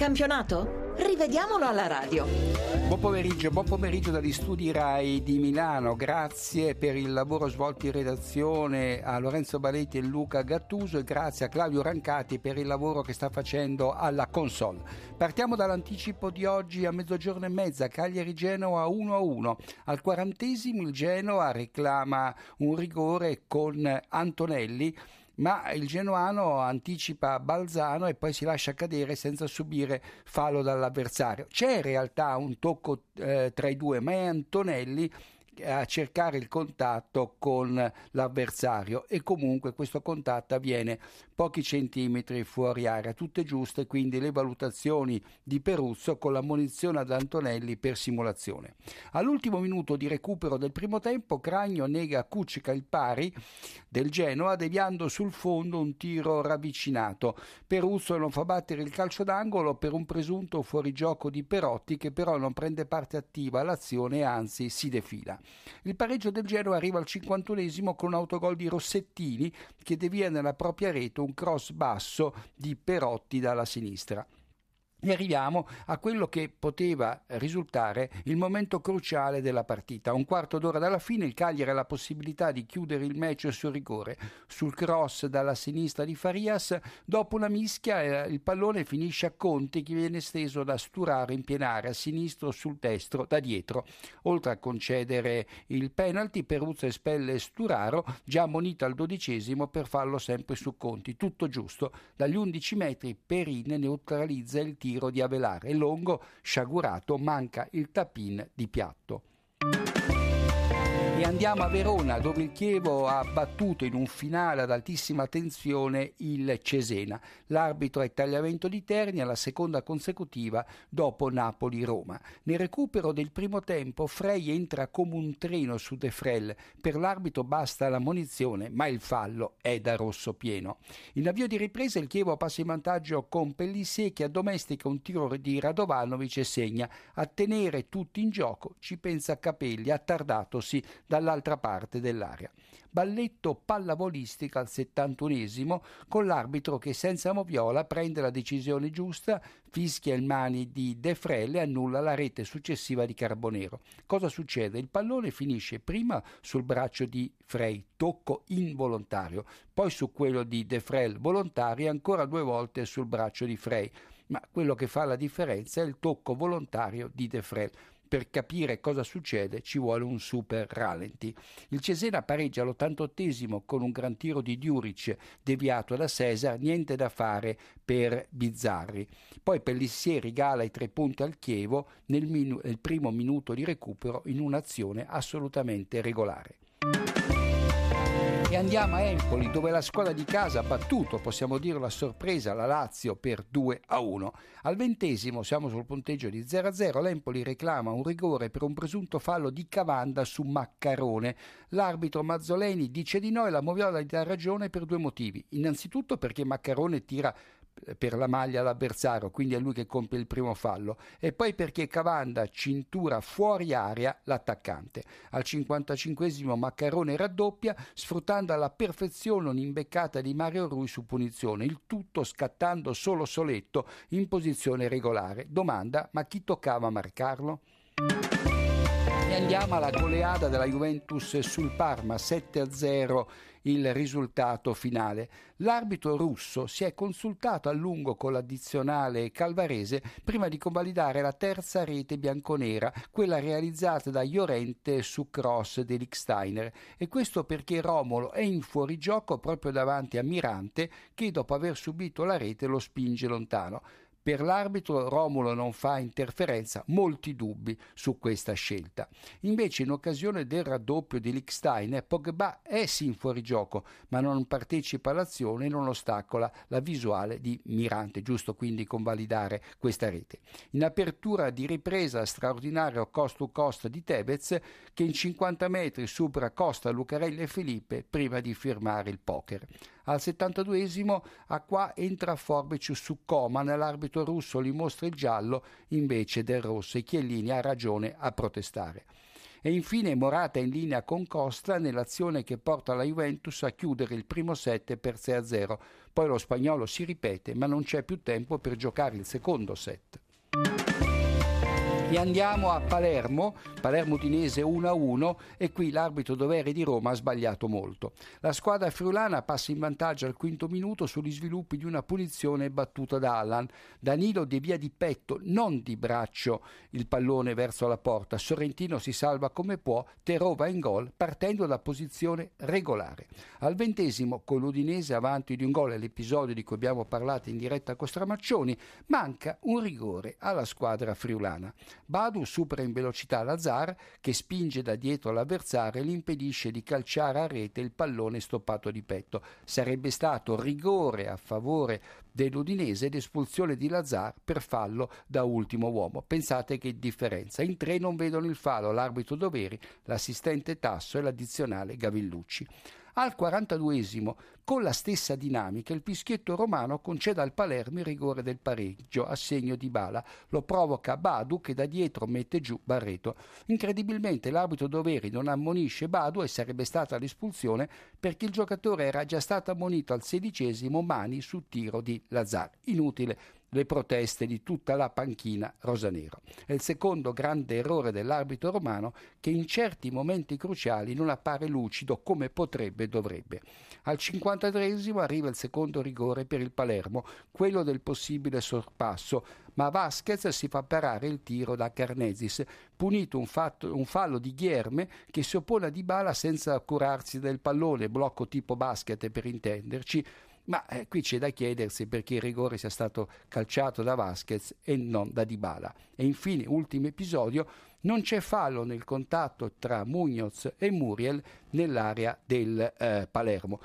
campionato? Rivediamolo alla radio. Buon pomeriggio, buon pomeriggio dagli studi RAI di Milano. Grazie per il lavoro svolto in redazione a Lorenzo Baletti e Luca Gattuso e grazie a Claudio Rancati per il lavoro che sta facendo alla console. Partiamo dall'anticipo di oggi a mezzogiorno e mezza, Cagliari-Genoa 1-1. Al quarantesimo il Genoa reclama un rigore con Antonelli ma il genuano anticipa Balzano e poi si lascia cadere senza subire fallo dall'avversario. C'è in realtà un tocco eh, tra i due, ma è Antonelli a cercare il contatto con l'avversario e comunque questo contatto avviene pochi centimetri fuori area, tutte giuste quindi le valutazioni di Peruzzo con la munizione ad Antonelli per simulazione. All'ultimo minuto di recupero del primo tempo Cragno nega a Cuccica il pari del Genoa deviando sul fondo un tiro ravvicinato. Peruzzo non fa battere il calcio d'angolo per un presunto fuorigioco di Perotti che però non prende parte attiva all'azione e anzi si defila. Il pareggio del Genoa arriva al 51esimo con un autogol di Rossettini che devia nella propria rete un cross basso di Perotti dalla sinistra. E arriviamo a quello che poteva risultare il momento cruciale della partita. Un quarto d'ora dalla fine il Cagliari ha la possibilità di chiudere il match sul rigore. Sul cross dalla sinistra di Farias, dopo una mischia eh, il pallone finisce a Conte che viene steso da Sturaro in pienare a sinistro sul destro da dietro. Oltre a concedere il penalty, Peruzzo espelle Sturaro, già ammonito al dodicesimo per farlo sempre su Conti. Tutto giusto. Dagli 11 metri Perine neutralizza il tiro tiro di Avelare. Longo, sciagurato, manca il tapin di piatto. Andiamo a Verona, dove il Chievo ha battuto in un finale ad altissima tensione il Cesena. L'arbitro è tagliamento di Terni alla seconda consecutiva dopo Napoli-Roma. Nel recupero del primo tempo Frey entra come un treno su De Frel. Per l'arbitro basta la munizione, ma il fallo è da rosso pieno. In avvio di ripresa il Chievo passa in vantaggio con Pellissier che addomestica un tiro di Radovanovic e segna. A tenere tutti in gioco ci pensa Capelli, attardatosi dall'altra parte dell'area. Balletto pallavolistica al 71esimo con l'arbitro che senza moviola prende la decisione giusta, fischia il mani di De Frel e annulla la rete successiva di Carbonero. Cosa succede? Il pallone finisce prima sul braccio di Frey, tocco involontario, poi su quello di De Frel volontario e ancora due volte sul braccio di Frey. Ma quello che fa la differenza è il tocco volontario di De Frel per capire cosa succede ci vuole un super rallenti. Il Cesena pareggia all'88 con un gran tiro di Diuric deviato da Cesar, niente da fare per Bizzarri. Poi Pellissier regala i tre punti al Chievo nel, minu- nel primo minuto di recupero in un'azione assolutamente regolare. E andiamo a Empoli, dove la squadra di casa ha battuto, possiamo dirlo a sorpresa, la Lazio per 2 a 1. Al ventesimo siamo sul punteggio di 0 a 0. L'Empoli reclama un rigore per un presunto fallo di Cavanda su Maccarone. L'arbitro Mazzoleni dice di no e la Moviola gli dà ragione per due motivi. Innanzitutto perché Maccarone tira per la maglia all'avversario, quindi è lui che compie il primo fallo, e poi perché Cavanda cintura fuori area l'attaccante. Al 55 Maccarone raddoppia, sfruttando alla perfezione un'imbeccata di Mario Rui su punizione, il tutto scattando solo Soletto in posizione regolare. Domanda, ma chi toccava marcarlo? E andiamo alla goleada della Juventus sul Parma, 7-0 il risultato finale. L'arbitro russo si è consultato a lungo con l'addizionale calvarese prima di convalidare la terza rete bianconera, quella realizzata da Llorente su cross di Licksteiner. E questo perché Romolo è in fuorigioco proprio davanti a Mirante che dopo aver subito la rete lo spinge lontano. Per l'arbitro Romulo non fa interferenza, molti dubbi su questa scelta. Invece in occasione del raddoppio di Lickstein, Pogba è sì in fuorigioco, ma non partecipa all'azione e non ostacola la visuale di Mirante, giusto quindi convalidare questa rete. In apertura di ripresa straordinario cost to cost di Tevez che in 50 metri supera Costa, Lucarelli e Felipe prima di firmare il poker. Al 72esimo a qua entra Forbic su Coman, l'arbitro russo gli mostra il giallo invece del rosso e Chiellini ha ragione a protestare. E infine Morata in linea con Costa nell'azione che porta la Juventus a chiudere il primo set per 6-0. Poi lo spagnolo si ripete, ma non c'è più tempo per giocare il secondo set. E andiamo a Palermo, Palermo Udinese 1-1 e qui l'arbitro dovere di Roma ha sbagliato molto. La squadra friulana passa in vantaggio al quinto minuto sugli sviluppi di una punizione battuta da Allan. Danilo devia di petto, non di braccio, il pallone verso la porta. Sorrentino si salva come può, Terova in gol partendo da posizione regolare. Al ventesimo, con l'Udinese avanti di un gol, l'episodio di cui abbiamo parlato in diretta con Stramaccioni, manca un rigore alla squadra friulana. Badu supera in velocità Lazar che spinge da dietro l'avversario e gli impedisce di calciare a rete il pallone stoppato di petto. Sarebbe stato rigore a favore dell'Udinese ed espulsione di Lazar per fallo da ultimo uomo. Pensate che differenza. In tre non vedono il fallo l'arbitro Doveri, l'assistente Tasso e l'addizionale Gavillucci. Al 42esimo, con la stessa dinamica, il fischietto romano concede al Palermo il rigore del pareggio a segno di bala. Lo provoca Badu che da dietro mette giù Barreto. Incredibilmente l'arbitro Doveri non ammonisce Badu e sarebbe stata l'espulsione perché il giocatore era già stato ammonito al sedicesimo mani su tiro di Lazar. Inutile le proteste di tutta la panchina rosanero. È il secondo grande errore dell'arbitro romano che in certi momenti cruciali non appare lucido come potrebbe e dovrebbe. Al 53 arriva il secondo rigore per il Palermo, quello del possibile sorpasso, ma Vasquez si fa parare il tiro da Carnesis, punito un, fatto, un fallo di Ghierme che si oppone a Dybala senza curarsi del pallone, blocco tipo basket per intenderci, ma eh, qui c'è da chiedersi perché il rigore sia stato calciato da Vasquez e non da Dybala. E infine, ultimo episodio, non c'è fallo nel contatto tra Munoz e Muriel nell'area del eh, Palermo.